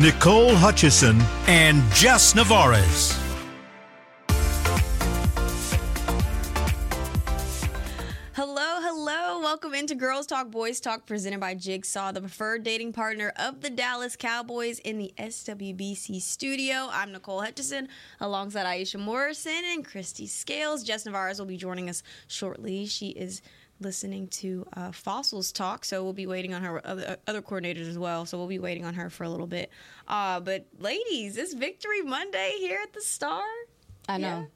Nicole Hutchison, and Jess Navarez. Hello, hello. Welcome into Girls Talk Boys Talk presented by Jigsaw, the preferred dating partner of the Dallas Cowboys in the SWBC studio. I'm Nicole Hutchison alongside Aisha Morrison and Kristi Scales. Jess Navarez will be joining us shortly. She is listening to uh, Fassel's talk, so we'll be waiting on her other, other coordinators as well. So we'll be waiting on her for a little bit. Uh, but ladies, it's Victory Monday here at the Star. I know.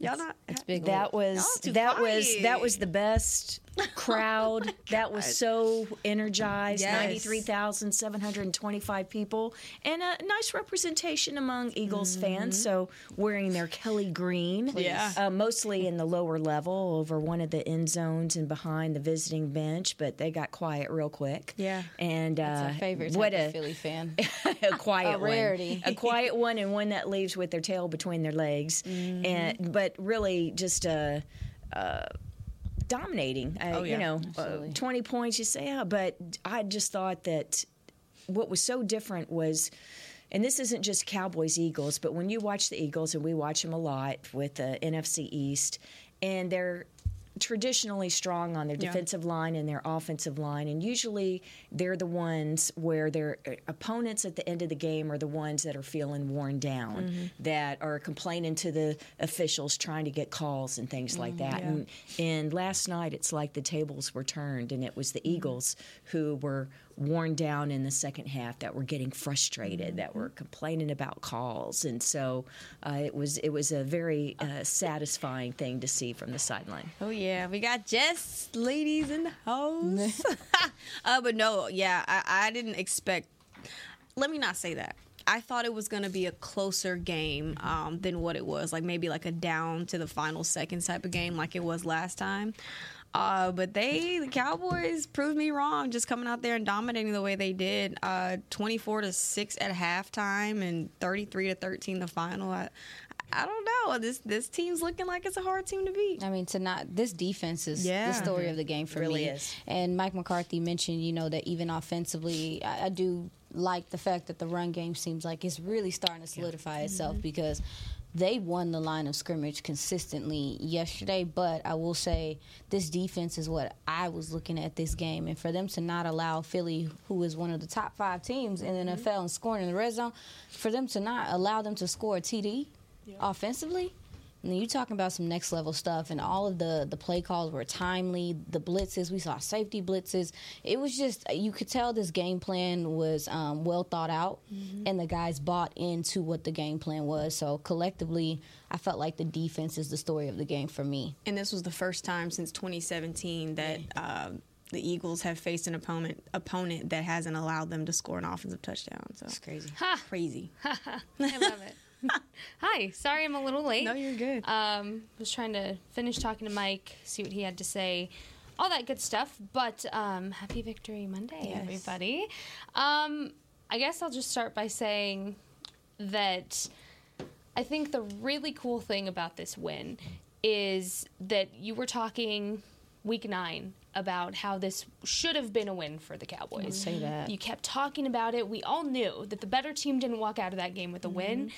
Y'all not It's big. That was Y'all that was that was the best crowd. that was so energized. Yes. Ninety three thousand seven hundred and twenty five people, and a nice representation among Eagles fans. So wearing their Kelly green, Yeah. uh, mostly in the lower level over one of the end zones and behind the visiting bench. But they got quiet real quick. Yeah. and uh, favorite what a Philly fan. a quiet A rarity. one, a quiet one, and one that leaves with their tail between their legs, and but really just a uh, dominating. Uh, Oh, yeah. You know, uh, Absolutely. twenty points. You say, yeah, but I just thought that what was so different was. And this isn't just Cowboys Eagles, but when you watch the Eagles, and we watch them a lot with the NFC East, and they're traditionally strong on their Yeah. defensive line and their offensive line, and usually they're the ones where their uh, opponents at the end of the game are the ones that are feeling worn down, Mm-hmm. that are complaining to the officials, trying to get calls and things like that. Mm, yeah. And, and last night, it's like the tables were turned, and it was the Mm-hmm. Eagles who were worn down in the second half, that were getting frustrated, that were complaining about calls, and so uh, it was it was a very uh, satisfying thing to see from the sideline. Oh yeah, we got Jess, ladies in the house. uh, but no, yeah, I, I didn't expect. Let me not say that. I thought it was going to be a closer game um, than what it was. Like maybe like a down to the final seconds type of game, like it was last time. Uh, but they, the Cowboys, proved me wrong. Just coming out there and dominating the way they did. Uh, Twenty-four to six at halftime and thirty-three to thirteen the final. I, I don't know. This this team's looking like it's a hard team to beat. I mean, to not this defense is Yeah. the story of the game for Really me. is. And Mike McCarthy mentioned, you know, that even offensively, I, I do like the fact that the run game seems like it's really starting to solidify itself Mm-hmm. because they won the line of scrimmage consistently yesterday. But I will say this defense is what I was looking at this game, and for them to not allow Philly, who is one of the top five teams in the mm-hmm. NFL and scoring in the red zone, for them to not allow them to score a TD offensively. And you talking about some next level stuff, and all of the the play calls were timely. The blitzes, we saw safety blitzes. It was just you could tell this game plan was um, well thought out, and the guys bought into what the game plan was. So collectively, I felt like the defense is the story of the game for me. And this was the first time since 2017 that uh, the Eagles have faced an opponent opponent that hasn't allowed them to score an offensive touchdown. So It's crazy. crazy. I love it. Hi, sorry I'm a little late. No, you're good. Um, was trying to finish talking to Mike, see what he had to say, all that good stuff. But um, happy Victory Monday, Yes. everybody. Um, I guess I'll just start by saying that I think the really cool thing about this win is that you were talking week nine about how this should have been a win for the Cowboys. Say that. You kept talking about it. We all knew that the better team didn't walk out of that game with a win.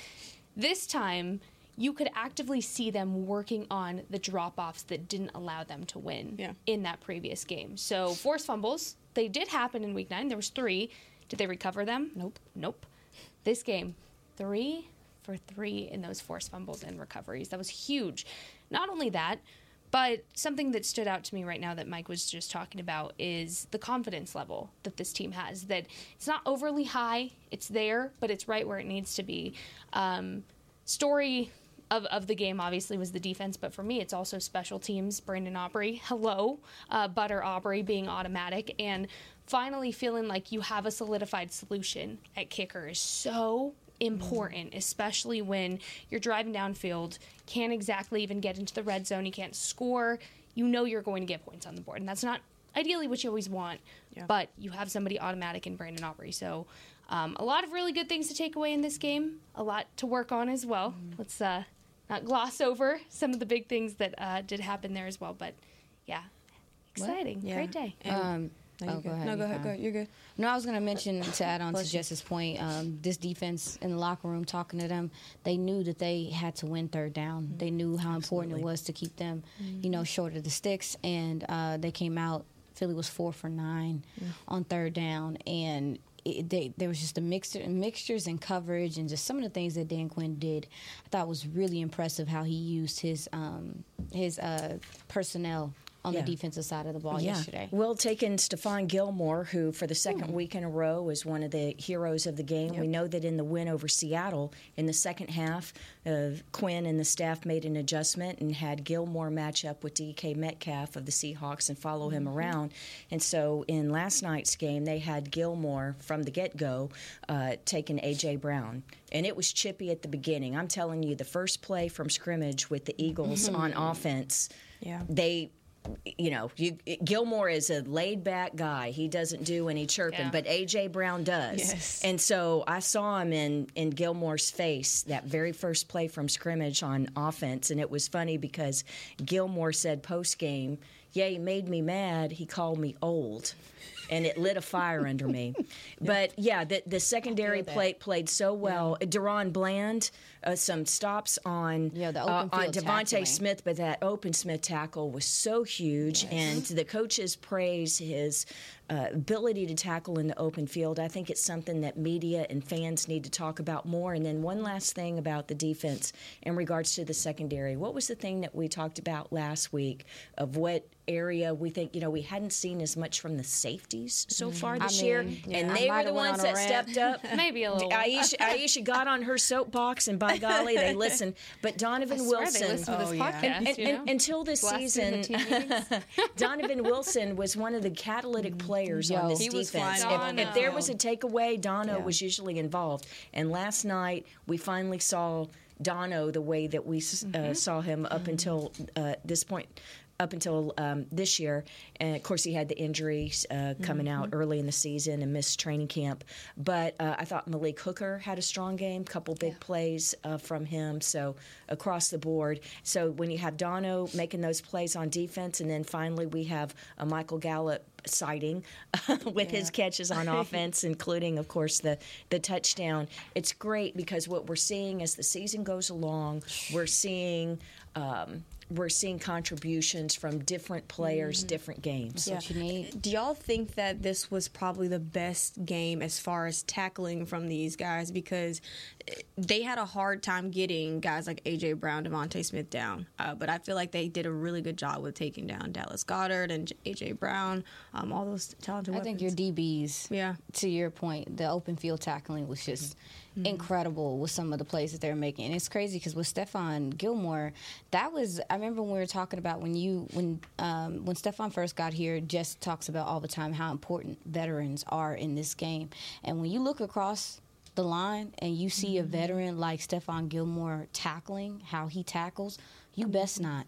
This time, you could actively see them working on the drop offs that didn't allow them to win Yeah. in that previous game. So, forced fumbles, they did happen in week nine. There was three. Did they recover them? Nope. Nope. This game, three for three in those forced fumbles and recoveries. That was huge. Not only that, but something that stood out to me right now that Mike was just talking about is the confidence level that this team has. That it's not overly high, it's there, but it's right where it needs to be. Um, story of, of the game obviously was the defense, but for me, it's also special teams. Brandon Aubrey, hello, uh, Butter Aubrey being automatic, and finally feeling like you have a solidified solution at kicker is so important, especially when you're driving downfield, can't exactly even get into the red zone, you can't score. You know you're going to get points on the board, and that's not ideally what you always want. Yeah. But you have somebody automatic in Brandon Aubrey, so. Um, a lot of really good things to take away in this game. A lot to work on as well. Let's uh, not gloss over some of the big things that uh, did happen there as well. But yeah, exciting, Yeah. great day. Um, No, oh, go ahead. No, go you're ahead. Go ahead. You're good. No, I was going to mention to add on to Bless. Jess's point, um, this defense in the locker room talking to them, they knew that they had to win third down. Mm-hmm. They knew how important it was to keep them, you know, short of the sticks, and uh, they came out. Philly was four for nine Mm. on third down, and it, they, there was just a mixture, mixtures and coverage, and just some of the things that Dan Quinn did. I thought was really impressive how he used his um, his uh, personnel on Yeah. the defensive side of the ball yesterday. Well, taking Stephon Gilmore, who for the second week in a row is one of the heroes of the game. We know that in the win over Seattle in the second half, uh, Quinn and the staff made an adjustment and had Gilmore match up with DK Metcalf of the Seahawks and follow him around. And so in last night's game, they had Gilmore from the get go uh, taking A.J. Brown. And it was chippy at the beginning. I'm telling you, the first play from scrimmage with the Eagles on offense, Yeah. they you know, you, Gilmore is a laid back guy. He doesn't do any chirping, Yeah. but AJ Brown does. Yes. And so I saw him in in Gilmore's face that very first play from scrimmage on offense, and it was funny because Gilmore said post game, "Yeah, he made me mad. He called me old." And it lit a fire under me, but yeah, the the secondary plate played so well. DaRon Bland, uh, some stops on Yeah, the uh, on field DeVonta. Smith, but that open Smith tackle was so huge, and the coaches praise his uh, ability to tackle in the open field. I think it's something that media and fans need to talk about more. And then one last thing about the defense in regards to the secondary. What was the thing that we talked about last week of what area we think you know we hadn't seen as much from the safeties so far Mm-hmm. I this year, mean, and they were the ones on that rant. stepped up. Maybe a little. Aisha, Aisha got on her soapbox, and by golly, they listen. But Donovan I swear Wilson, they listen to this Oh, yeah. podcast. and, and- until this Blasted season, in the team meetings. Donovan Wilson was one of the catalytic players Yo. on this He defense. flying If, if there was a takeaway, Dono Yeah. was usually involved. And last night, we finally saw Dono the way that we s uh, saw him up until uh, this point. Up until um, this year, and of course he had the injuries uh, coming out early in the season and missed training camp. But uh, I thought Malik Hooker had a strong game, couple big plays uh, from him. So across the board. So when you have Dono making those plays on defense, and then finally we have a Michael Gallup sighting with his catches on offense, including, of course, the the touchdown. It's great because what we're seeing as the season goes along, we're seeing. Um, we're seeing contributions from different players, different games. That's what you need. Do y'all think that this was probably the best game as far as tackling from these guys because eh, they had a hard time getting guys like AJ Brown, DeVonta Smith down, uh, but I feel like they did a really good job with taking down Dallas Goedert and AJ Brown, um, all those talented. I think your. DBs. Yeah. To your point, the open field tackling was just incredible with some of the plays that they're making, and it's crazy because with Stephon Gilmore, that was. I remember when we were talking about when you when um, when Stephon first got here. Jess talks about all the time how important veterans are in this game, and when you look across the line and you see a veteran like Stephon Gilmore tackling how he tackles, you best not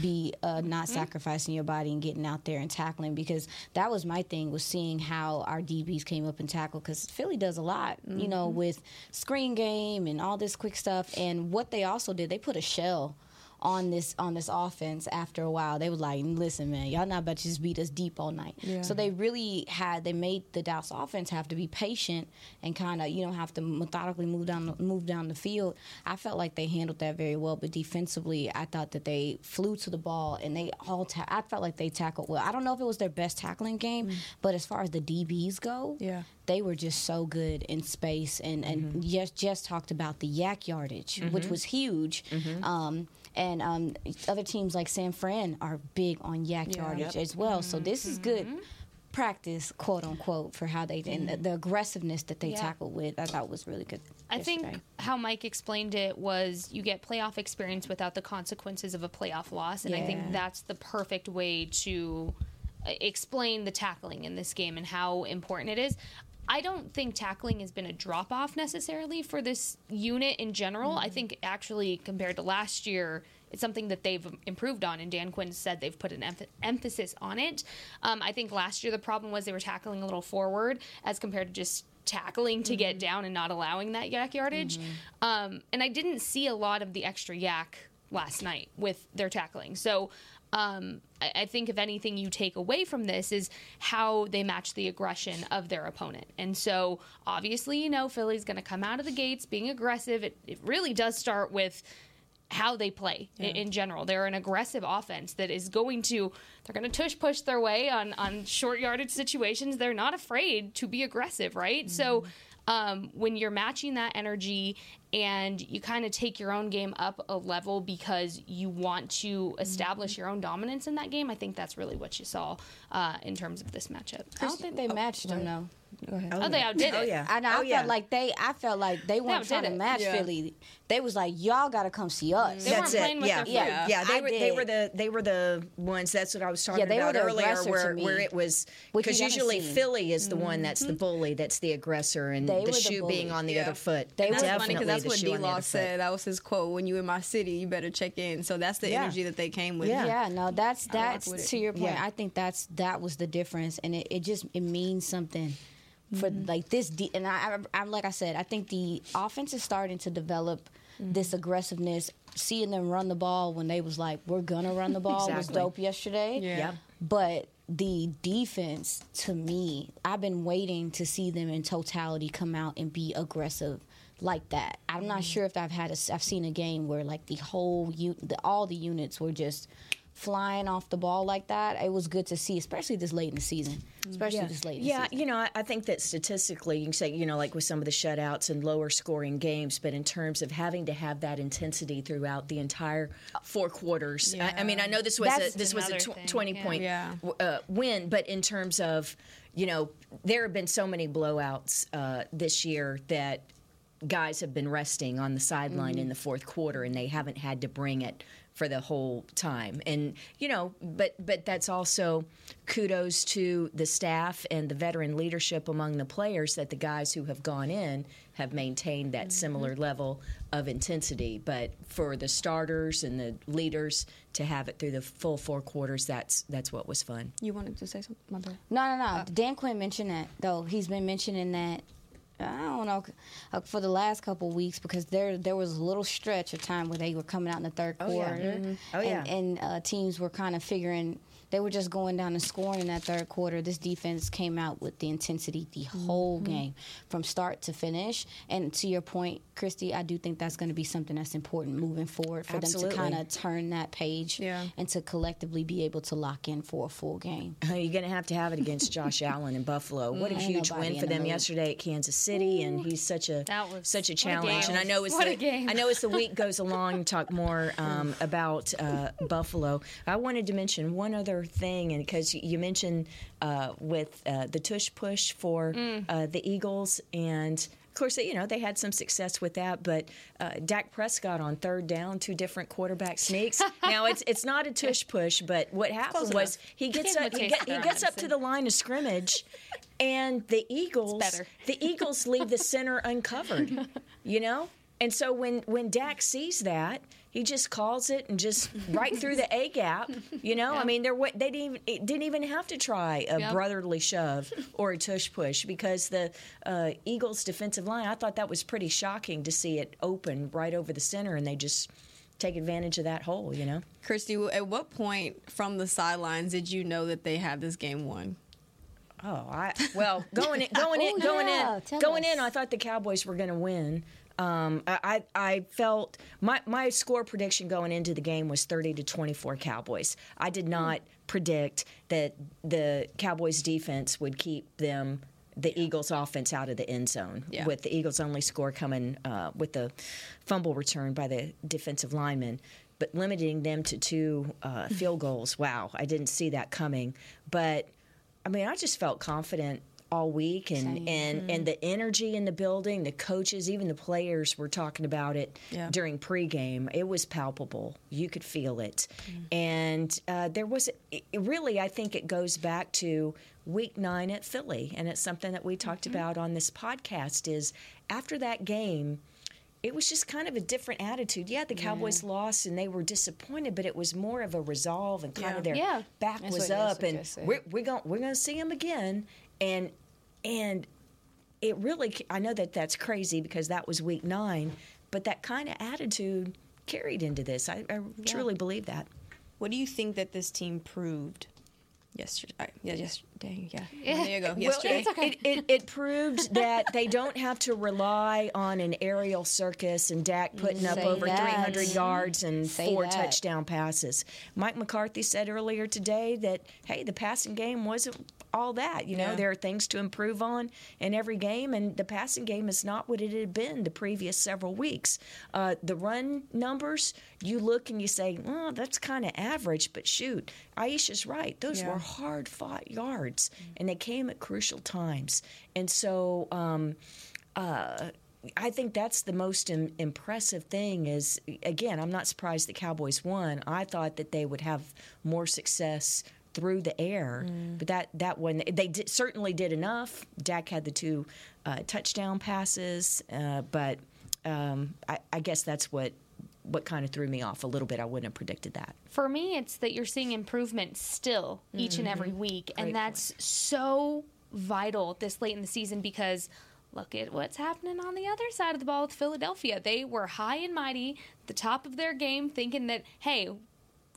be uh, not sacrificing your body and getting out there and tackling because that was my thing was seeing how our DBs came up and tackled because Philly does a lot, you know, with screen game and all this quick stuff. And what they also did, they put a shell on this on this offense after a while. They were like, listen, man, y'all not about to just beat us deep all night. So they really had they made the Dallas offense have to be patient and kind of you know have to methodically move down the, move down the field. I felt like they handled that very well, but defensively, I thought that they flew to the ball and they all. Ta- I felt like they tackled well. I don't know if it was their best tackling game, mm. but as far as the DBs go, Yeah. they were just so good in space and and mm-hmm. yes just talked about the YAC yardage which mm-hmm. was huge mm-hmm. um, and um, other teams like San Fran are big on YAC yardage as well. So this is good practice quote unquote for how they and the, the aggressiveness that they Yeah. tackled with I thought was really good I think how Mike explained it was you get playoff experience without the consequences of a playoff loss, and I think that's the perfect way to uh, explain the tackling in this game and how important it is. I don't think tackling has been a drop off necessarily for this unit in general. I think actually compared to last year, it's something that they've improved on, and Dan Quinn said they've put an emph- emphasis on it. Um, I think last year the problem was they were tackling a little forward as compared to just tackling to get down and not allowing that YAC yardage. Um, and I didn't see a lot of the extra YAC last night with their tackling. So um, I, I think if anything you take away from this is how they match the aggression of their opponent. And so obviously, you know, Philly's going to come out of the gates being aggressive. It, it really does start with how they play in, in general. They're an aggressive offense that is going to they're going to tush push their way on on short yardage situations. They're not afraid to be aggressive, right? So um, when you're matching that energy and you kind of take your own game up a level because you want to establish your own dominance in that game, I think that's really what you saw uh, in terms of this matchup. I don't think they matched them though. Go ahead. Oh, they outdid it. Oh yeah. And I oh, felt yeah. like they, I felt like they weren't outdid trying to it. match Yeah. Philly. They was like, y'all got to come see us. They That's weren't playing it. with Yeah, their yeah, feet. yeah. They were they were the they were the ones. That's what I was talking Yeah, they were about the earlier, aggressor to where me, where it was which you because haven't usually seen. Philly is the one that's the bully, that's the aggressor, and They the were the shoe being on the Yeah. other foot. They And were- that's funny Definitely because that's what shoe D Law said. That was his quote. When you in my city, you better check in. So that's the Yeah. energy that they came with. Yeah. Yeah, no, that's that's to your point. Yeah. I think that's that was the difference, and it, it just it means something for Mm-hmm. like this. De- and I, I, I, like I said, I think the offense is starting to develop Mm-hmm. this aggressiveness. Seeing them run the ball when they was like, "We're gonna run the ball," was dope yesterday. Yeah. Yep. But the defense, to me, I've been waiting to see them in totality come out and be aggressive like that. I'm not sure if I've had a, I've seen a game where like the whole u- the, all the units were just flying off the ball like that. It was good to see, especially this late in the season. Especially this late in yeah, season. you know, I, I think that statistically, you can say, you know, like with some of the shutouts and lower scoring games, but in terms of having to have that intensity throughout the entire four quarters, I, I mean, I know this was That's a, this was a tw- twenty yeah. point Yeah. uh, win, but in terms of, you know, there have been so many blowouts uh, this year that guys have been resting on the sideline Mm-hmm. in the fourth quarter and they haven't had to bring it for the whole time and you know but but that's also kudos to the staff and the veteran leadership among the players that the guys who have gone in have maintained that similar level of intensity but for the starters and the leaders to have it through the full four quarters that's that's what was fun You wanted to say something? My bad. No, no, no. Dan Quinn mentioned that though. He's been mentioning that. I don't know uh, for the last couple weeks because there there was a little stretch of time where they were coming out in the third Oh, yeah. quarter, Mhm. Oh, and, yeah. and uh, teams were kind of figuring they were just going down and scoring in that third quarter. This defense came out with the intensity the whole Mm-hmm. game from start to finish. And to your point, Kristi, I do think that's going to be something that's important moving forward for them to kind of turn that page Yeah. and to collectively be able to lock in for a full game. You're going to have to have it against Josh Allen in Buffalo. What a Ain't huge win for them mood. yesterday at Kansas City, and he's such a was- such a what a challenge. and I know as the a game. I know as the week goes along, talk more um, about uh, Buffalo. I wanted to mention one other thing, and because you mentioned uh, with uh, the tush push for Mm. uh, the Eagles and. Of course, you know they had some success with that, but uh, Dak Prescott on third down, two different quarterback sneaks. now it's it's not a tush push, but what happened was he gets up, he, get, he gets up to the line of scrimmage, and the Eagles, the Eagles leave the center uncovered, you know. And so when when Dak sees that, he just calls it and just right through the A gap, you know. I mean, they're wa- they didn't even, it didn't even have to try a Yep. brotherly shove or a tush push because the uh, Eagles defensive line. I thought that was pretty shocking to see it open right over the center, and they just take advantage of that hole, you know. Kristi, at what point from the sidelines did you know that they had this game won? Oh, I well going in, going in, Oh, going yeah. in, Tell going us. in. I thought the Cowboys were going to win. Um, I, I felt my my score prediction going into the game was thirty to twenty four Cowboys. I did not predict that the Cowboys defense would keep them. The Eagles' offense out of the end zone, Yeah. with the Eagles' only score coming uh, with the fumble return by the defensive lineman, but limiting them to two uh, field goals. Wow, I didn't see that coming. But I mean, I just felt confident all week, and Same. and and the energy in the building, the coaches, even the players were talking about it Yeah. during pregame. It was palpable; you could feel it, and uh, there was it, really. I think it goes back to week nine at Philly. And it's something that we talked about on this podcast is after that game, it was just kind of a different attitude. Yeah, the Cowboys lost and they were disappointed, but it was more of a resolve and kind Yeah. of their Yeah. back That's was up and we're, we're going we're going to see them again and and it really I know that that's crazy because that was week 9, but that kind of attitude carried into this. I, I truly believe that. What do you think that this team proved yesterday? uh, Yesterday. Yeah. There you go. Yesterday. Well, it, it, it, it proved that they don't have to rely on an aerial circus and Dak putting up over that. 300 yards and Say four that. touchdown passes. Mike McCarthy said earlier today that, hey, the passing game wasn't all that. You know, Yeah. there are things to improve on in every game, and the passing game is not what it had been the previous several weeks. Uh, the run numbers, you look and you say, oh, that's kind of average, but shoot, Aisha's right. Those Yeah. were hard fought yards, and they came at crucial times. And so, um, uh, I think that's the most Im- impressive thing. Is again, I'm not surprised the Cowboys won. I thought that they would have more success through the air, but that that one they did, certainly did enough. Dak had the two uh, touchdown passes, uh, but um, I, I guess that's what what kind of threw me off a little bit. I wouldn't have predicted that. For me, it's that you're seeing improvement still each and every week, and Great that's so vital this late in the season because look at what's happening on the other side of the ball with Philadelphia. They were high and mighty, the top of their game, thinking that hey,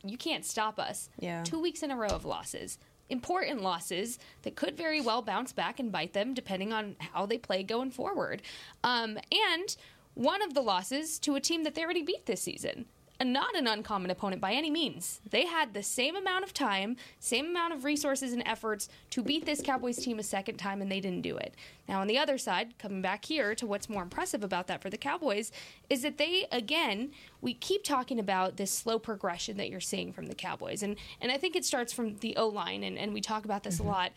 you can't stop us. Yeah. Two weeks in a row of losses. Important losses that could very well bounce back and bite them depending on how they play going forward. Um, and one of the losses to a team that they already beat this season. And not an uncommon opponent by any means. They had the same amount of time, same amount of resources and efforts to beat this Cowboys team a second time, and they didn't do it. Now, on the other side, coming back here to what's more impressive about that for the Cowboys is that they, again, we keep talking about this slow progression that you're seeing from the Cowboys. And, and I think it starts from the O line, and, and we talk about this a mm-hmm. lot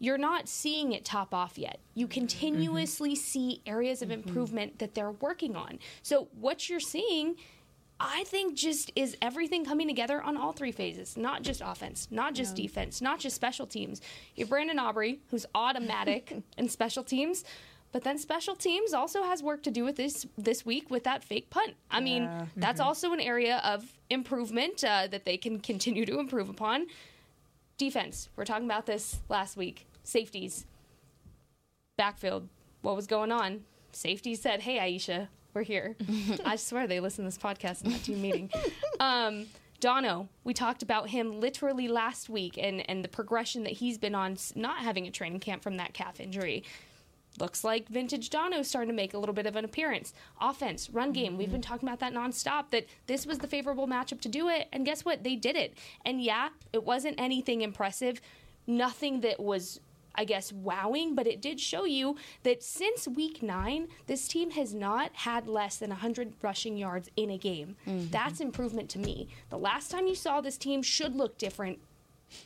you're not seeing it top off yet. You mm-hmm. continuously mm-hmm. see areas of mm-hmm. improvement that they're working on. So what you're seeing, I think, just is everything coming together on all three phases, not just offense, not just defense, not just special teams. You have Brandon Aubrey, who's automatic in special teams. But then special teams also has work to do with this this week with that fake punt. I mean, that's also an area of improvement uh, that they can continue to improve upon defense. We're talking about this last week. Safeties, backfield. What was going on? Safety said, "Hey, Aisha, we're here." I swear they listen to this podcast in that team meeting. Um, Dono, we talked about him literally last week and and the progression that he's been on, not having a training camp from that calf injury. Looks like vintage Dono starting to make a little bit of an appearance. Offense, run game. We've been talking about that nonstop. That this was the favorable matchup to do it, and guess what? They did it. And yeah, it wasn't anything impressive, nothing that was, I guess, wowing. But it did show you that since week nine, this team has not had less than 100 rushing yards in a game. That's improvement to me. The last time you saw this team should look different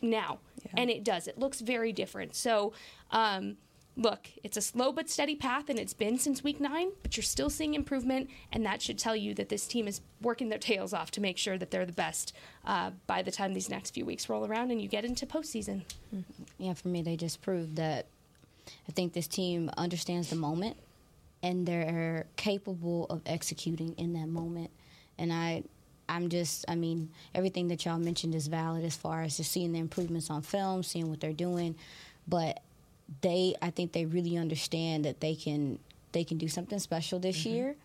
now, and it does. It looks very different. So, um, look, it's a slow but steady path, and it's been since week nine. But you're still seeing improvement, and that should tell you that this team is working their tails off to make sure that they're the best uh, by the time these next few weeks roll around and you get into postseason. Yeah, for me, they just proved that I think this team understands the moment and they're capable of executing in that moment. And I, I'm just, I mean, everything that y'all mentioned is valid as far as just seeing the improvements on film, seeing what they're doing. But they, I think they really understand that they can, they can do something special this mm-hmm. year,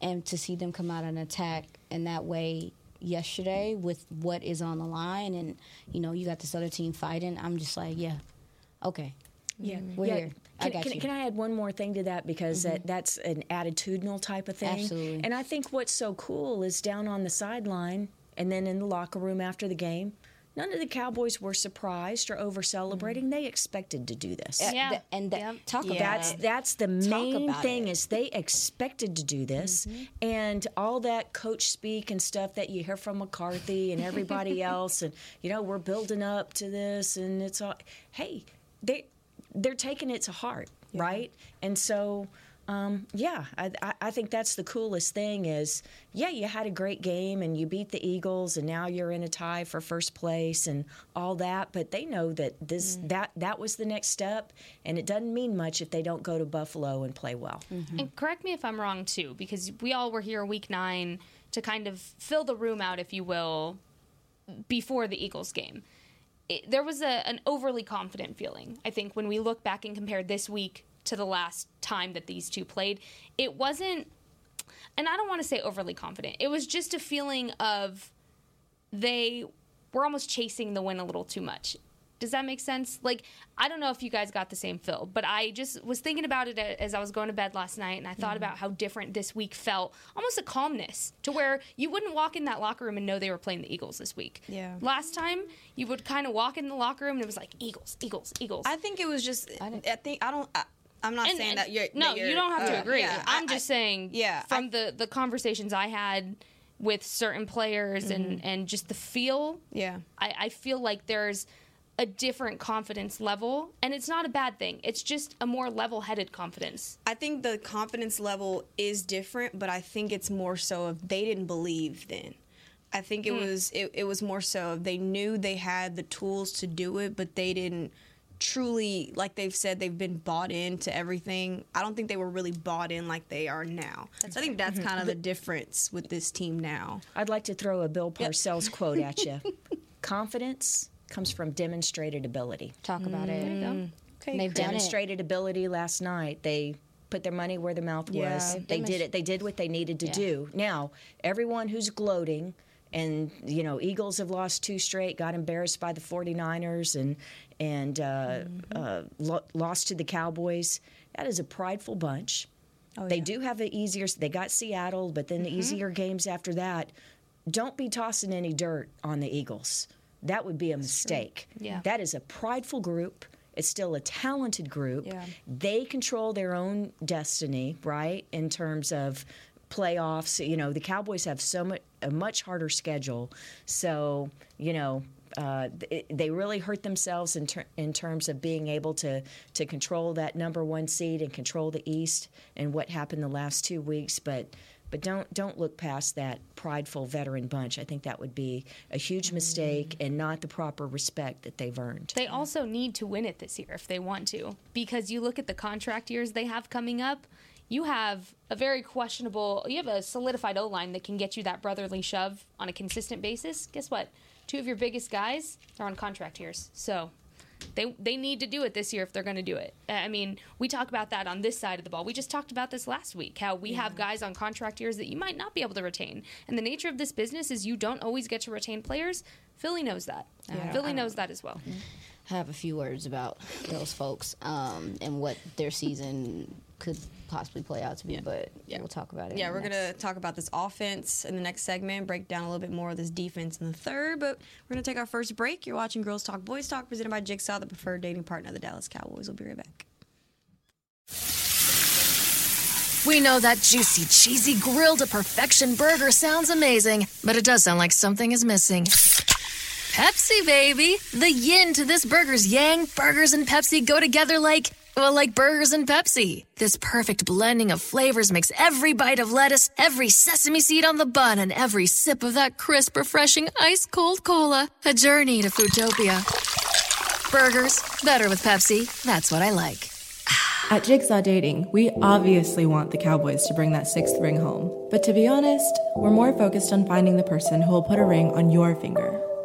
and to see them come out and attack in that way yesterday with what is on the line, and you know, you got this other team fighting. I'm just like, yeah, okay. Yeah, mm-hmm. We're yeah. here. I Can, got can, you. can I add one more thing to that because that, mm-hmm. that's an attitudinal type of thing. Absolutely. And I think what's so cool is down on the sideline and then in the locker room after the game. None of the Cowboys were surprised or over celebrating. Mm. They expected to do this. Yeah. th- and th- Yep. talk Yeah. about That's it. that's the main thing it. is they expected to do this, mm-hmm. and all that coach speak and stuff that you hear from McCarthy and everybody else, and you know we're building up to this, and it's all hey they they're taking it to heart, right? And so Um, yeah, I, I, I think that's the coolest thing is, yeah, you had a great game and you beat the Eagles and now you're in a tie for first place and all that, but they know that this that that was the next step and it doesn't mean much if they don't go to Buffalo and play well. And correct me if I'm wrong too, because we all were here week nine to kind of fill the room out, if you will, before the Eagles game. It, there was a, an overly confident feeling, I think, when we look back and compare this week to the last time that these two played. It wasn't, and I don't want to say overly confident, it was just a feeling of they were almost chasing the win a little too much. Does that make sense? Like, I don't know if you guys got the same feel, but I just was thinking about it as I was going to bed last night, and I thought mm-hmm. about how different this week felt. Almost a calmness to where you wouldn't walk in that locker room and know they were playing the Eagles this week. Yeah. Last time, you would kind of walk in the locker room and it was like, Eagles, Eagles, Eagles. I think it was just. I, think I don't. I, I'm not And- saying and- that you're. no, that you're, you don't have to uh, agree. yeah, I'm I- just saying, yeah, from I- the the conversations I had with certain players and and just the feel, Yeah. I, I feel like there's a different confidence level, and it's not a bad thing. It's just a more level-headed confidence. I think the confidence level is different, but I think it's more so of they didn't believe then. I think it was it, it was more so of they knew they had the tools to do it, but they didn't truly like they've said they've been bought into everything. I don't think they were really bought in like they are now. so I think that's mm-hmm. kind of the difference with this team now. I'd like to throw a Bill Parcells quote at you. Confidence comes from demonstrated ability. Talk about it. Mm. Okay, And they've done it. demonstrated ability last night. They put their money where their mouth Yeah. was. They've They did it. They did what they needed to Yeah. do. Now, everyone who's gloating and you know, Eagles have lost two straight, got embarrassed by the 49ers and and uh, uh, lo- lost to the Cowboys. That is a prideful bunch. they do have an easier. They got Seattle, but then the easier games after that. Don't be tossing any dirt on the Eagles. That would be a mistake. Yeah. That is a prideful group. It's still a talented group. Yeah. They control their own destiny, right? In terms of playoffs, you know, the Cowboys have so much a much harder schedule. So, you know, uh, they really hurt themselves in, ter- in terms of being able to to control that number one seed and control the East and what happened the last two weeks. But but don't don't look past that prideful veteran bunch. I think that would be a huge mistake and not the proper respect that they've earned. They also need to win it this year if they want to, because you look at the contract years they have coming up. You have a very questionable. You have a solidified O line that can get you that brotherly shove on a consistent basis. Guess what? Two of your biggest guys are on contract years, so they they need to do it this year if they're going to do it. I mean, we talk about that on this side of the ball. We just talked about this last week. How we have guys on contract years that you might not be able to retain, and the nature of this business is you don't always get to retain players. Philly knows that. Philly knows that as well. I have a few words about those folks um, and what their season could possibly play out to be, but Yeah. we'll talk about it. Yeah, we're the gonna talk about this offense in the next segment, break down a little bit more of this defense in the third. But we're gonna take our first break. You're watching Girls Talk Boys Talk, presented by Jigsaw, the preferred dating partner of the Dallas Cowboys. We'll be right back. We know that juicy, cheesy, grilled to perfection burger sounds amazing, but it does sound like something is missing. Pepsi, baby! The yin to this burger's yang, burgers and Pepsi go together like, well, like burgers and Pepsi. This perfect blending of flavors makes every bite of lettuce, every sesame seed on the bun, and every sip of that crisp, refreshing, ice cold cola a journey to Foodtopia. Burgers, better with Pepsi. That's what I like. At Jigsaw Dating, we obviously want the Cowboys to bring that sixth ring home. But to be honest, we're more focused on finding the person who will put a ring on your finger.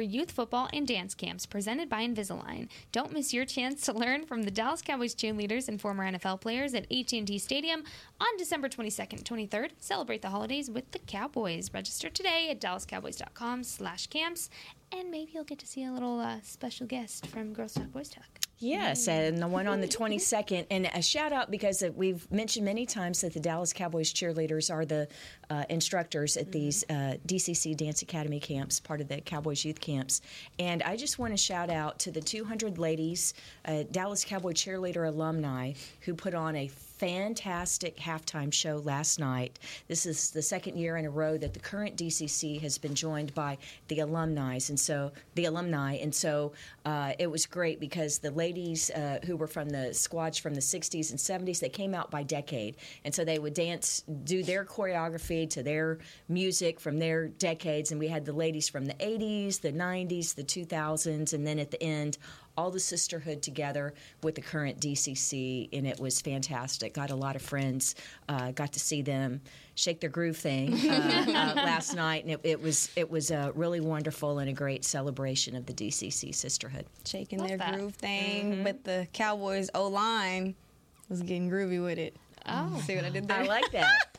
For youth football and dance camps presented by Invisalign. Don't miss your chance to learn from the Dallas Cowboys cheerleaders and former NFL players at AT&T Stadium on December 22nd, 23rd. Celebrate the holidays with the Cowboys. Register today at dallascowboys.com slash camps, and maybe you'll get to see a little uh, special guest from Girls Talk Boys Talk. Yes, and the one on the 22nd. And a shout out because we've mentioned many times that the Dallas Cowboys cheerleaders are the uh, instructors at these uh, DCC Dance Academy camps, part of the Cowboys youth camps. And I just want to shout out to the 200 ladies, uh, Dallas Cowboy cheerleader alumni, who put on a fantastic halftime show last night. This is the second year in a row that the current DCC has been joined by the alumni, and so the alumni, and so uh, it was great because the ladies uh, who were from the squads from the 60s and 70s they came out by decade, and so they would dance, do their choreography to their music from their decades, and we had the ladies from the 80s, the 90s, the 2000s, and then at the end all the sisterhood together with the current DCC, and it was fantastic. Got a lot of friends, uh, got to see them shake their groove thing uh, uh, last night, and it, it was it was uh, really wonderful and a great celebration of the DCC sisterhood. shaking Love their that. groove thing, but the Cowboys O line was getting groovy with it. Oh. See what I did there? I like that.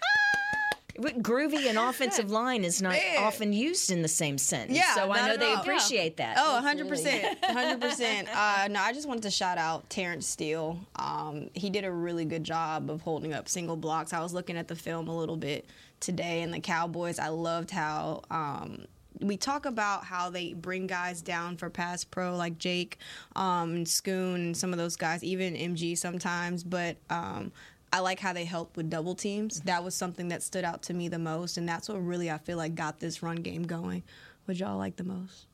But groovy and offensive line is not Man. often used in the same sentence. Yeah, so I know they all. appreciate that. Oh, 100%. 100%. Uh, no, I just wanted to shout out Terence Steele. Um, he did a really good job of holding up single blocks. I was looking at the film a little bit today, and the Cowboys, I loved how. Um, we talk about how they bring guys down for pass pro like Jake um, and Schoon and some of those guys, even MG sometimes. But um, I like how they help with double teams. That was something that stood out to me the most, and that's what really I feel like got this run game going. What y'all like the most?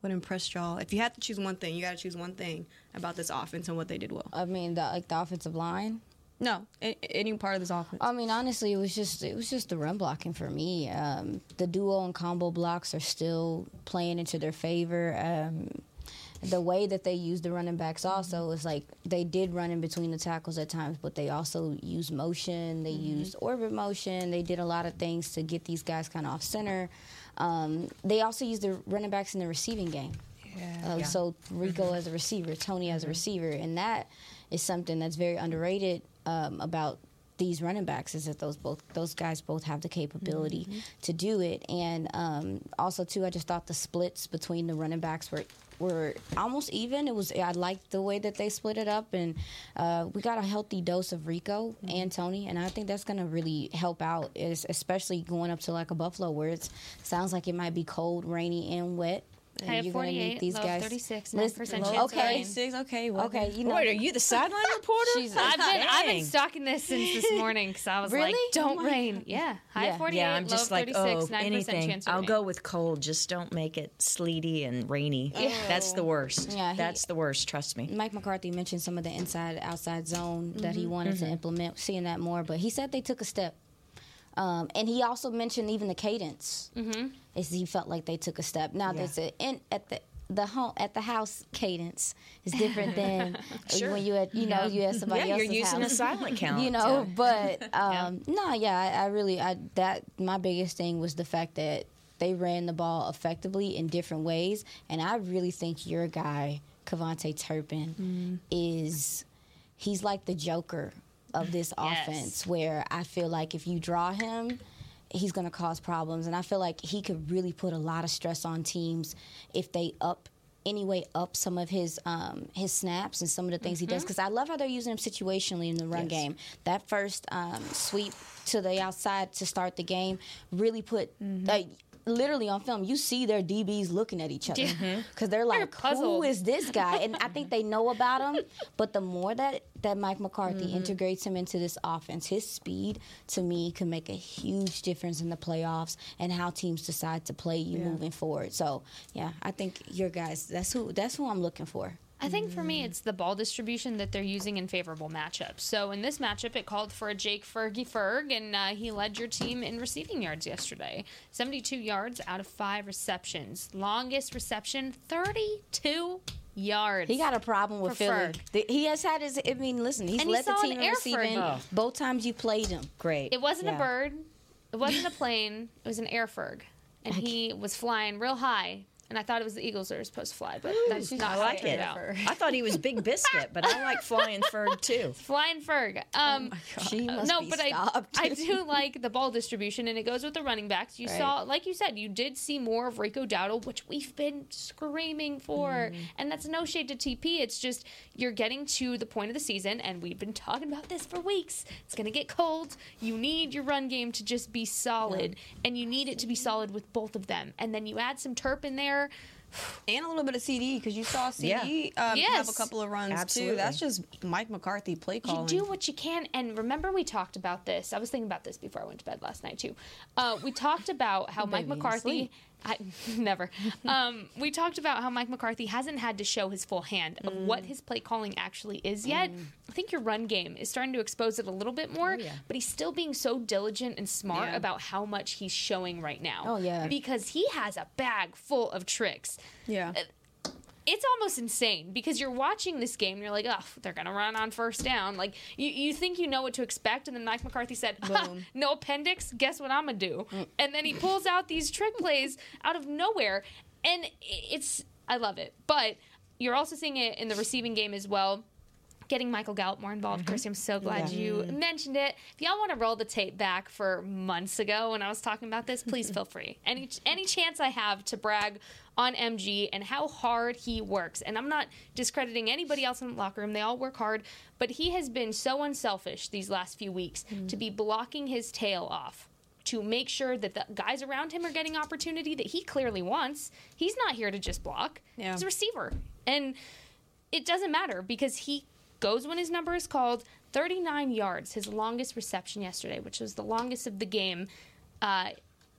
What impressed y'all? If you had to choose one thing, you got to choose one thing about this offense and what they did well. I mean, the, like the offensive line. No, any part of this offense. I mean, honestly, it was just it was just the run blocking for me. Um, the duo and combo blocks are still playing into their favor. Um, the way that they use the running backs also is like they did run in between the tackles at times, but they also use motion. They used orbit motion. They did a lot of things to get these guys kind of off center. Um, they also used the running backs in the receiving game. Uh, So Rico as a receiver, Tony as a receiver, and that is something that's very underrated um, about these running backs is that those both those guys both have the capability to do it, and um, also too, I just thought the splits between the running backs were were almost even. It was I liked the way that they split it up, and uh, we got a healthy dose of Rico and Tony, and I think that's going to really help out, is especially going up to like a Buffalo where it sounds like it might be cold, rainy, and wet. And High of you're gonna need 48, these low guys. 36, Listen- 9% chance well, of okay, rain. Six, okay, well, okay, you know. Wait, are you the sideline reporter? Jesus. I've been I've been stalking this since this morning because I was like, "Don't rain." Yeah, high Yeah. 48, yeah, I'm low just of like, 36, oh, 9% anything. chance of I'll rain. go with cold. Just don't make it sleety and rainy. That's the worst. Yeah, he- That's the worst. Trust me. Mike McCarthy mentioned some of the inside outside zone that he wanted Mm-hmm. to implement, seeing that more, but he said they took a step. Um, and he also mentioned even the cadence. Mm-hmm. Is he felt like they took a step. Now Yeah. there's a in at the the home at the house cadence is different than Sure. when you at you know you at somebody Yeah, you're else's using a house. silent count. you know but um no yeah I, I really i that my biggest thing was the fact that they ran the ball effectively in different ways and i really think your guy KaVontae Turpin is he's like the joker of this offense where i feel like if you draw him he's going to cause problems. And i feel like he could really put a lot of stress on teams if they up anyway up some of his um, his snaps and some of the things he does. Because I love how they're using him situationally in the run game. That first um, sweep to the outside to start the game really put. Like, Literally on film, you see their DBs looking at each other because they're like, "Who puzzled. is this guy?" And I think they know about him. But the more that that Mike McCarthy mm-hmm. integrates him into this offense, his speed to me can make a huge difference in the playoffs and how teams decide to play you moving forward. So yeah, I think your guys. That's who. That's who I'm looking for. I think for me, it's the ball distribution that they're using in favorable matchups. So in this matchup, it called for a Jake Fergie Ferg, and uh, he led your team in receiving yards yesterday. 72 yards out of five receptions. Longest reception, 32 yards. He got a problem with For Philly. Ferg. The- He has had his. I mean, listen, he's And he led the saw team an in air receiving Fergie. both times you played him. Great. It wasn't Yeah. a bird. It wasn't a plane. It was an air Ferg. And he was flying real high. And I thought it was the Eagles that were supposed to fly, but that's not I how like it out. I thought he was Big Biscuit, but I like Flying Ferg too. Flying Ferg. Um, She must no, be but I, stopped. I do like the ball distribution, and it goes with the running backs. You Right. saw, like you said, you did see more of Rico Dowdle, which we've been screaming for. Mm-hmm. And that's no shade to TP. It's just you're getting to the point of the season, and we've been talking about this for weeks. It's going to get cold. You need your run game to just be solid, and you need it to be solid with both of them. And then you add some Turp in there. and a little bit of CD because you saw CD um, have a couple of runs Absolutely. too. That's just Mike McCarthy play calling. You do what you can, and remember we talked about this. I was thinking about this before I went to bed last night too. Uh, we talked about how Mike Baby, McCarthy. I, never. Um, we talked about how Mike McCarthy hasn't had to show his full hand of what mm. his play calling actually is yet. Mm. I think your run game is starting to expose it a little bit more, oh, but he's still being so diligent and smart Yeah. about how much he's showing right now. Oh, yeah. because he has a bag full of tricks Yeah. Uh, it's almost insane because you're watching this game and you're like, oh, they're gonna run on first down. Like you, you think you know what to expect, and then Mike McCarthy said, Boom. "No appendix. Guess what I'm gonna do?" Mm. And then he pulls out these trick plays out of nowhere, and it's I love it. But you're also seeing it in the receiving game as well. Getting Michael Gallup more involved. Mm-hmm. Kristi, I'm so glad you mm-hmm. mentioned it. If y'all want to roll the tape back for months ago when I was talking about this, please feel free. Any any chance I have to brag on MG and how hard he works. And I'm not discrediting anybody else in the locker room. They all work hard, but he has been so unselfish these last few weeks mm-hmm. to be blocking his tail off to make sure that the guys around him are getting opportunity that he clearly wants. He's not here to just block. Yeah. He's a receiver. And it doesn't matter because he goes when his number is called. 39 yards, his longest reception yesterday, which was the longest of the game. Uh,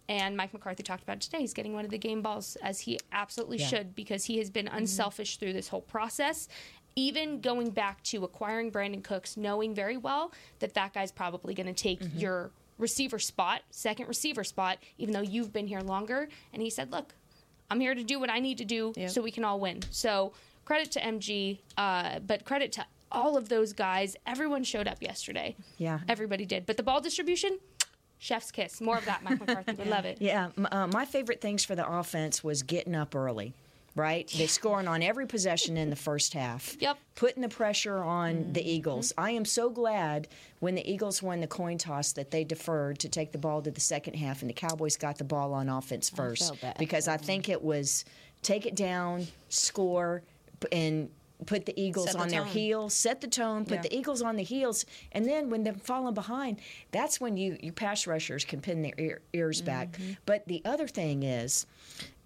and Mike McCarthy talked about it today. He's getting one of the game balls as he absolutely should because he has been unselfish through this whole process. Even going back to acquiring Brandin Cooks, knowing very well that that guy's probably going to take your receiver spot, second receiver spot, even though you've been here longer. And he said, Look, I'm here to do what I need to do Yep. so we can all win. So credit to MG, uh, but credit to all of those guys. Everyone showed up yesterday. Yeah. Everybody did. But the ball distribution, chef's kiss. More of that, Mike McCarthy. Would love it. Yeah, uh, my favorite things for the offense was getting up early. Right, they scoring on every possession in the first half. Yep. putting the pressure on mm-hmm. the Eagles. Mm-hmm. I am so glad when the Eagles won the coin toss that they deferred to take the ball to the second half, and the Cowboys got the ball on offense first felt bad because I think it was take it down, score, and put the Eagles the on their heels, set the tone, put Yeah. the Eagles on the heels, and then when they're falling behind, that's when you your pass rushers can pin their ear, ears back. Mm-hmm. But the other thing is,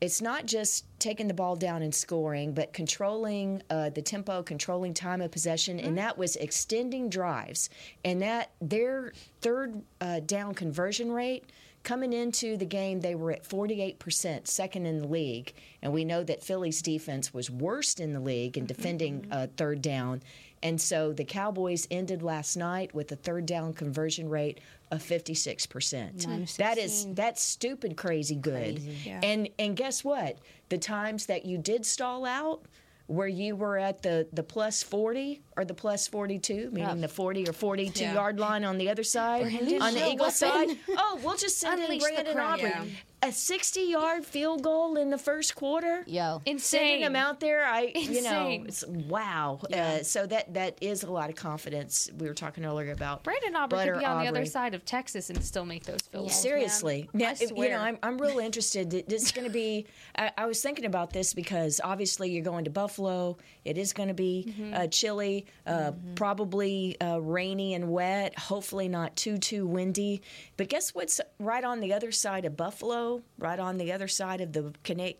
it's not just taking the ball down and scoring, but controlling uh, the tempo, controlling time of possession, Mm-hmm. and that was extending drives. And that their third uh, down conversion rate coming into the game, they were at 48%, second in the league. And we know that Philly's defense was worst in the league in defending uh, third down. And so the Cowboys ended last night with a third down conversion rate of 56%. That is that's stupid crazy good. Yeah. And and guess what? The times that you did stall out where you were at the, the plus 40 or the plus 42, meaning the 40 or 42 Yeah. yard line on the other side, on the your Eagles weapon. side. Oh, we'll just send Unleash in Brandon. Aubrey. Yeah. A 60 yard field goal in the first quarter. Yo, Sending him out there, I you know, it's, wow. Uh, so that that is a lot of confidence. We were talking earlier about Brandon Aubrey Butter could be on the other side of Texas and still make those field goals. man. Seriously, now I if- you know, I'm I'm real interested. This is going to be. I, I was thinking about this because obviously you're going to Buffalo. It is going to be Mm-hmm. uh, chilly, uh, probably uh, rainy and wet. Hopefully not too too windy. But guess what's right on the other side of Buffalo? Right on the other side of the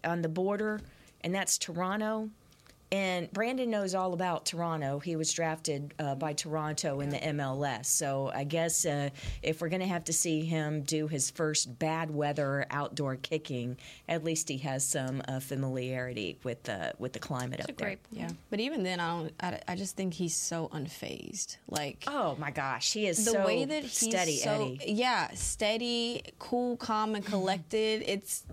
on the border, and that's Toronto. And Brandon knows all about Toronto. He was drafted uh, by Toronto in the MLS. So I guess uh, if we're going to have to see him do his first bad weather outdoor kicking, at least he has some uh, familiarity with the with the climate up a there. great Yeah, but even then, I don't. I, I just think he's so unfazed. Like Oh my gosh, he is the so way that he's steady, so Eddie. yeah, steady, cool, calm, and collected. It's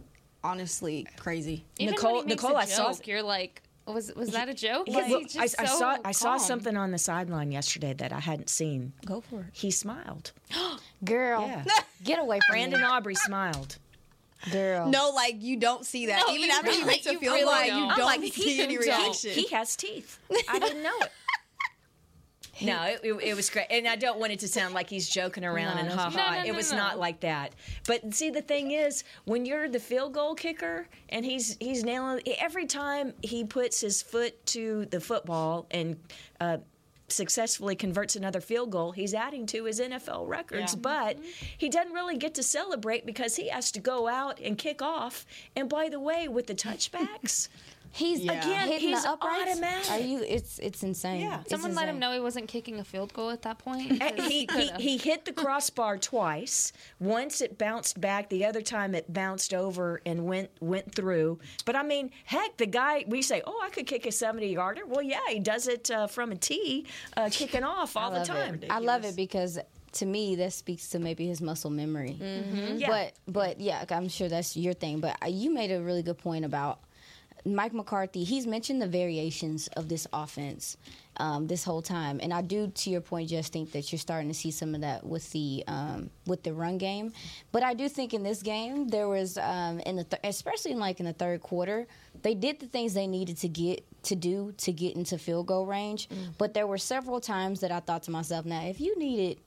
honestly crazy. Even Nicole- when he makes Nicole, a I saw- you're like, was was that a joke? He- Like, look, he's I, just I so saw I saw something on the sideline yesterday that I hadn't seen. Go for it. He smiled. girl, Yeah. get away from Brandon me. Aubrey smiled. Girl. No, like you don't see that. No, Even you after he really- makes a you field really goal, don't. you don't like, see any don't. reaction. He has teeth. I didn't know it. No, it, it, it was great, and I don't want it to sound like he's joking around No, and ha ha. No, no, it was no. not like that. But see, the thing is, when you're the field goal kicker, and he's he's nailing every time he puts his foot to the football and. Uh, successfully converts another field goal, he's adding to his NFL records. Yeah. But he doesn't really get to celebrate because he has to go out and kick off. And by the way, with the touchbacks, He's Yeah. Again, hitting he's the uprights. automatic. Are you? It's it's insane. Yeah. It's Someone let him insane. know he wasn't kicking a field goal at that point. 'cause he, he, could've. he hit the crossbar twice. Once it bounced back, the other time it bounced over and went went through. But I mean, heck, the guy we say, oh, I could kick a seventy yarder. Well, yeah, he does it uh, from a tee, uh, kicking off all I the love time. It. I love it because to me that speaks to maybe his muscle memory. Mm-hmm. Yeah. But but yeah, I'm sure that's your thing. But uh, you made a really good point about Mike McCarthy. He's mentioned the variations of this offense um, this whole time, and I do, to your point, just think that you're starting to see some of that with the um, with the run game. But I do think in this game there was um, in the th- especially in like in the third quarter, they did the things they needed to get to do to get into field goal range. But there were several times that I thought to myself, now if you needed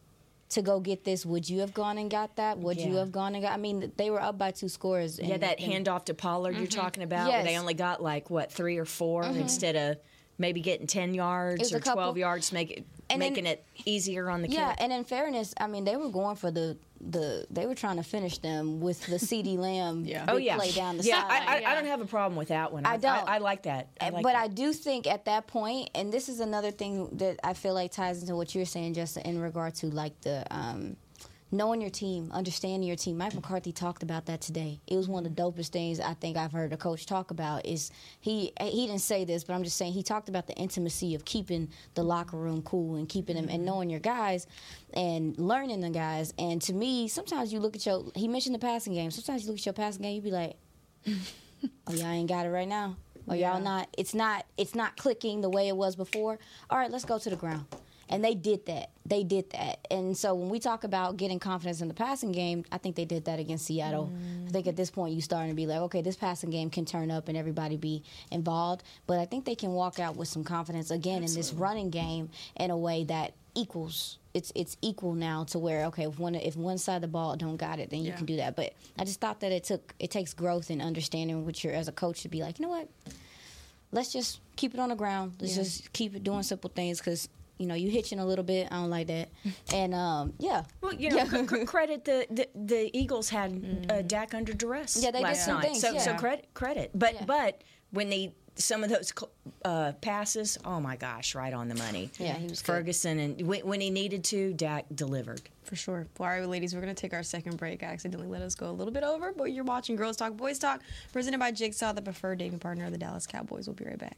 to go get this, would you have gone and got that? Would you have gone and got? I mean, they were up by two scores. yeah, that and- handoff to Pollard you're mm-hmm. talking about, where they only got like what three or 4 mm-hmm. instead of maybe getting ten yards or couple- twelve yards, to make it And then- making it easier on the kids. Yeah, kick. and in fairness, I mean, they were going for the the they were trying to finish them with the CeeDee Lamb Yeah. big Oh yeah, play down the yeah. sideline. I, I, I don't have a problem with that one. I don't. I, like that. I like but that. I do think at that point, and this is another thing that I feel like ties into what you're saying, just in regard to like the um, knowing your team, understanding your team. Mike McCarthy talked about that today. It was one of the dopest things I think I've heard a coach talk about. Is he he didn't say this, but I'm just saying he talked about the intimacy of keeping the locker room cool and keeping them and mm-hmm. knowing your guys and learning the guys. And to me, sometimes you look at your he mentioned the passing game. Sometimes you look at your passing game, You'd be like, oh y'all ain't got it right now or y'all not it's not it's not clicking the way it was before all right let's go to the ground and they did that. They did that. And so when we talk about getting confidence in the passing game i think they did that against seattle. I think at this point you starting to be like okay this passing game can turn up and everybody be involved. But i think they can walk out with some confidence again in this running game in a way that equals it's it's equal now to where okay if one if one side of the ball don't got it then you Yeah. can do that. But i just thought that it took it takes growth and understanding what you're as a coach to be like you know what? Let's just keep it on the ground. Let's just keep it doing simple things because you know you hitching a little bit i don't like that and um yeah Well, you know, c- c- credit the, the the Eagles had uh, Dak under duress Yeah, they did last some night. things, so so credit credit. But Yeah. but when they some of those uh, passes, oh my gosh, right on the money. Yeah, he was good. Ferguson, and when, when he needed to, Dak delivered. For sure. Well, all right, ladies, we're going to take our second break. I accidentally let us go a little bit over, but you're watching Girls Talk, Boys Talk, presented by Jigsaw, the preferred dating partner of the Dallas Cowboys. We'll be right back.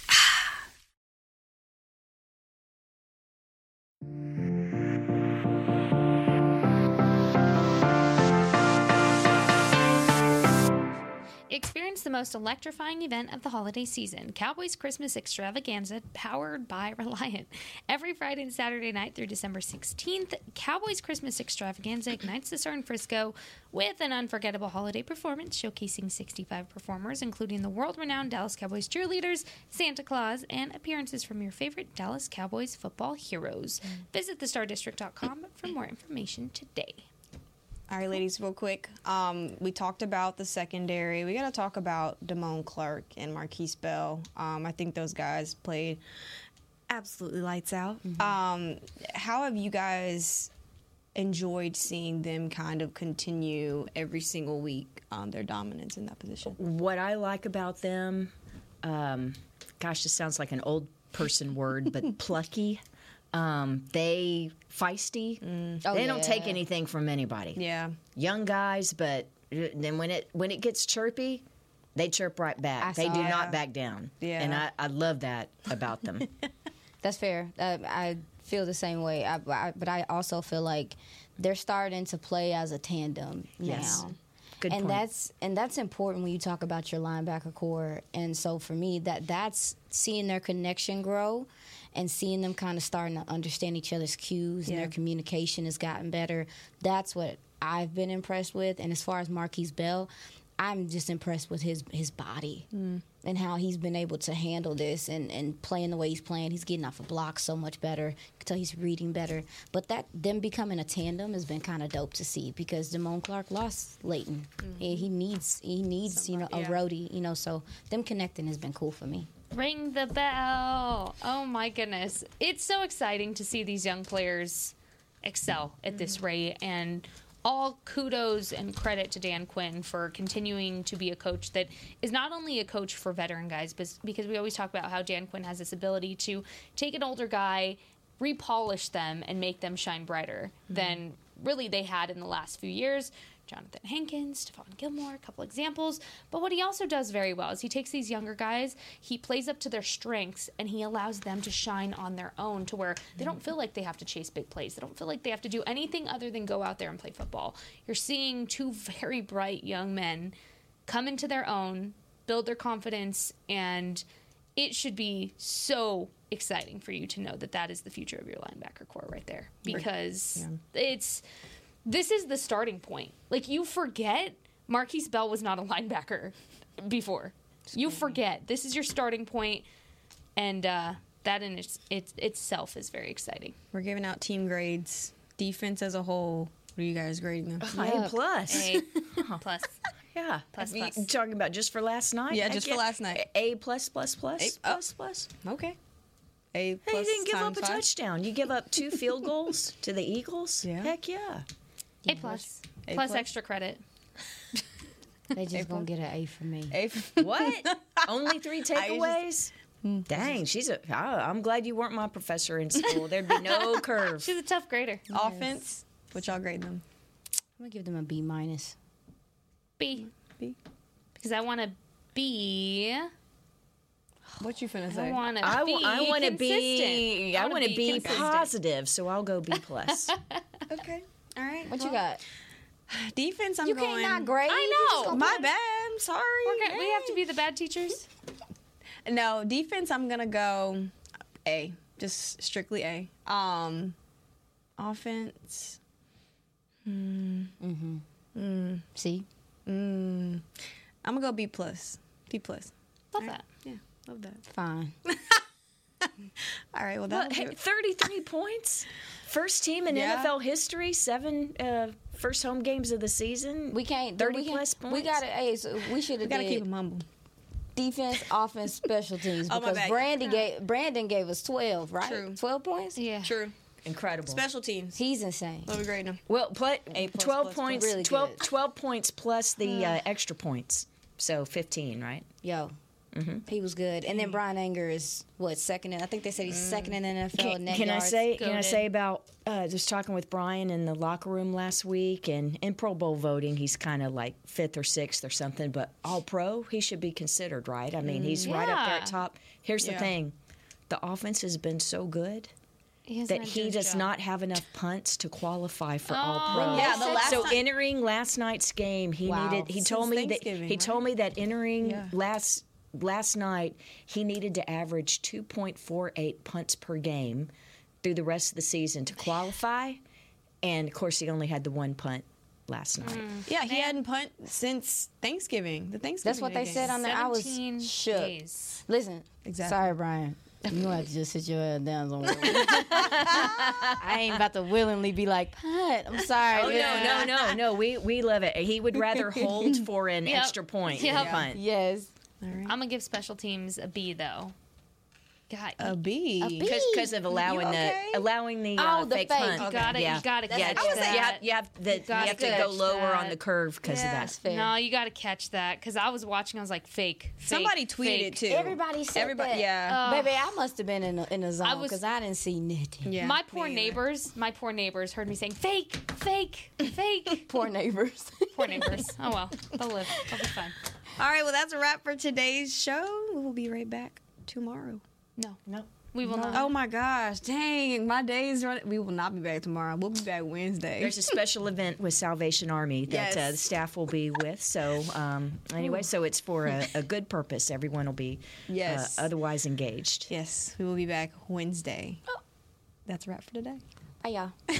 Mm-hmm. Experience the most electrifying event of the holiday season Cowboys Christmas Extravaganza, powered by Reliant. Every Friday and Saturday night through December 16th, Cowboys Christmas Extravaganza ignites the star in Frisco with an unforgettable holiday performance showcasing 65 performers, including the world renowned Dallas Cowboys cheerleaders, Santa Claus, and appearances from your favorite Dallas Cowboys football heroes. Mm. Visit thestardistrict.com for more information today. All right, ladies, real quick. Um, we talked about the secondary. We got to talk about Damone Clark and Markquese Bell. Um, I think those guys played absolutely lights out. Um, how have you guys enjoyed seeing them kind of continue every single week um, their dominance in that position? What I like about them, um, gosh, this sounds like an old person word, but plucky. Um, they feisty. Oh, they don't take anything from anybody. Yeah. Young guys, but then when it when it gets chirpy, they chirp right back. I they do not back down. Yeah. and I, I love that about them. That's fair. Uh, I feel the same way, I, I, but I also feel like they're starting to play as a tandem Yes. now. Good and point. that's and that's important when you talk about your linebacker core. And so for me, that that's seeing their connection grow and seeing them kind of starting to understand each other's cues and their communication has gotten better. That's what I've been impressed with. And as far as Markquese Bell, I'm just impressed with his his body hmm. and how he's been able to handle this and, and playing the way he's playing. He's getting off a block so much better. You can tell he's reading better. But that them becoming a tandem has been kind of dope to see because Damone Clark lost Leighton. He, hmm. he needs he needs you know a Somebody, roadie. You know, so them connecting has been cool for me. Ring the bell. Oh my goodness. It's so exciting to see these young players excel at this mm-hmm. rate and all kudos and credit to Dan Quinn for continuing to be a coach that is not only a coach for veteran guys, but because we always talk about how Dan Quinn has this ability to take an older guy, repolish them, and make them shine brighter mm-hmm. than really they had in the last few years. Johnathan Hankins, Stephon Gilmore, a couple examples. But what he also does very well is he takes these younger guys, he plays up to their strengths, and he allows them to shine on their own to where they don't feel like they have to chase big plays. They don't feel like they have to do anything other than go out there and play football. You're seeing two very bright young men come into their own, build their confidence, and it should be so exciting for you to know that that is the future of your linebacker core right there because it's this is the starting point. Like you forget Markquese Bell was not a linebacker before. You forget this is your starting point, and uh, that in its, its itself is very exciting. We're giving out team grades. Defense as a whole, what are you guys grading them? A plus. A plus. Yeah. Plus, You plus. talking about just for last night? Yeah, Heck just for last night. A plus plus plus A- plus plus. Okay. A Hey, you didn't give up a five. touchdown. You give up two field goals to the Eagles. Yeah. Heck yeah. A plus. A plus plus. extra credit. They just gonna get an A from me. A What? Only three takeaways? Hmm. Dang, she's a. I- I'm glad you weren't my professor in school. There'd be no curve. She's a tough grader. offense. Which I'll grade them? I'm gonna give them a B minus. B. B. Because I want to be. What you finna I say? want to I, be. w- I want to be. consistent. I wanna want to be, positive, so I'll go B plus. okay. All right. What you got? Defense. I'm You going. can't not grade. I know. My put- bad. I'm sorry. Okay, we have to be the bad teachers. No, defense. I'm gonna go A. Just strictly A. Um, offense. Mhm. Mhm. See, Mm. I'm gonna go B plus. B plus. Love that. Yeah, love that. fine. All right. Well, But that. hey, 33 points. First team in Yeah. NFL history, seven uh, first home games of the season. We can't. 30 we can't, plus We got to. Hey, so we should have gotta keep them humble. defense, offense, special teams Oh, because bad. Brandy gave Brandon gave us twelve, right? True. Twelve points. Yeah. True. Incredible. Special teams. He's insane. What are we grading them? Well, pl- A plus 12 plus points, plus. Really 12, good. 12 points plus the uh, extra points. So 15, right? Yo, Mm-hmm. he was good. And then Bryan Anger is what second? In, I think they said he's second in the NFL. Can, net can I yards. say can I Goated. say about uh, just talking with Bryan in the locker room last week and in Pro Bowl voting he's kind of like fifth or sixth or something but all pro he should be considered right I mean he's right up there at top here's the thing the offense has been so good He that he does job. not have enough punts to qualify for all Oh. pro. Yeah, the last so time- entering last night's game, he Wow. needed. He Since told me that he right? told me that entering Yeah. last last night he needed to average 2.48 punts per game through the rest of the season to qualify, and of course he only had the one punt last night. Mm. Yeah, he hadn't punt since Thanksgiving. The Thanksgiving. That's what they game. said on there. I was shook. days. Listen, Exactly. sorry, Bryan. You gonna have to just sit your head down somewhere. I ain't about to willingly be like, punt. I'm sorry. Oh no, no, no, no. We we love it. He would rather hold for an Yep. extra point Yep. than punt. Yes. I'm gonna give special teams a B though. God, A B. A B. Because of allowing okay? the allowing the Oh, uh, the fake fake. punt. you gotta, yeah. you gotta yeah, catch you that. have you have the, you gotta have to go catch lower on the curve because Yeah. of That's that. fair. No, you gotta catch that because I was watching. I was like, fake. fake Somebody tweeted fake. it too. Everybody said Everybody, that. yeah. Baby, I must have been in a, in a zone because I, didn't see nothing. yeah. My me poor either. neighbors, my poor neighbors heard me saying fake, fake, fake. Poor neighbors. poor neighbors. Oh well, they'll live. They'll be fine. All right, well, that's a wrap for today's show. We will be right back tomorrow. No, No. we will not. Oh my gosh, dang, my day's running. We will not be back tomorrow. We'll be back Wednesday. There's a special event with Salvation Army that uh, the staff will be with. So um, anyway, so it's for a, a good purpose. Everyone will be Yes. uh, otherwise engaged. yes, we will be back Wednesday. Oh. That's a wrap for today. Bye, y'all.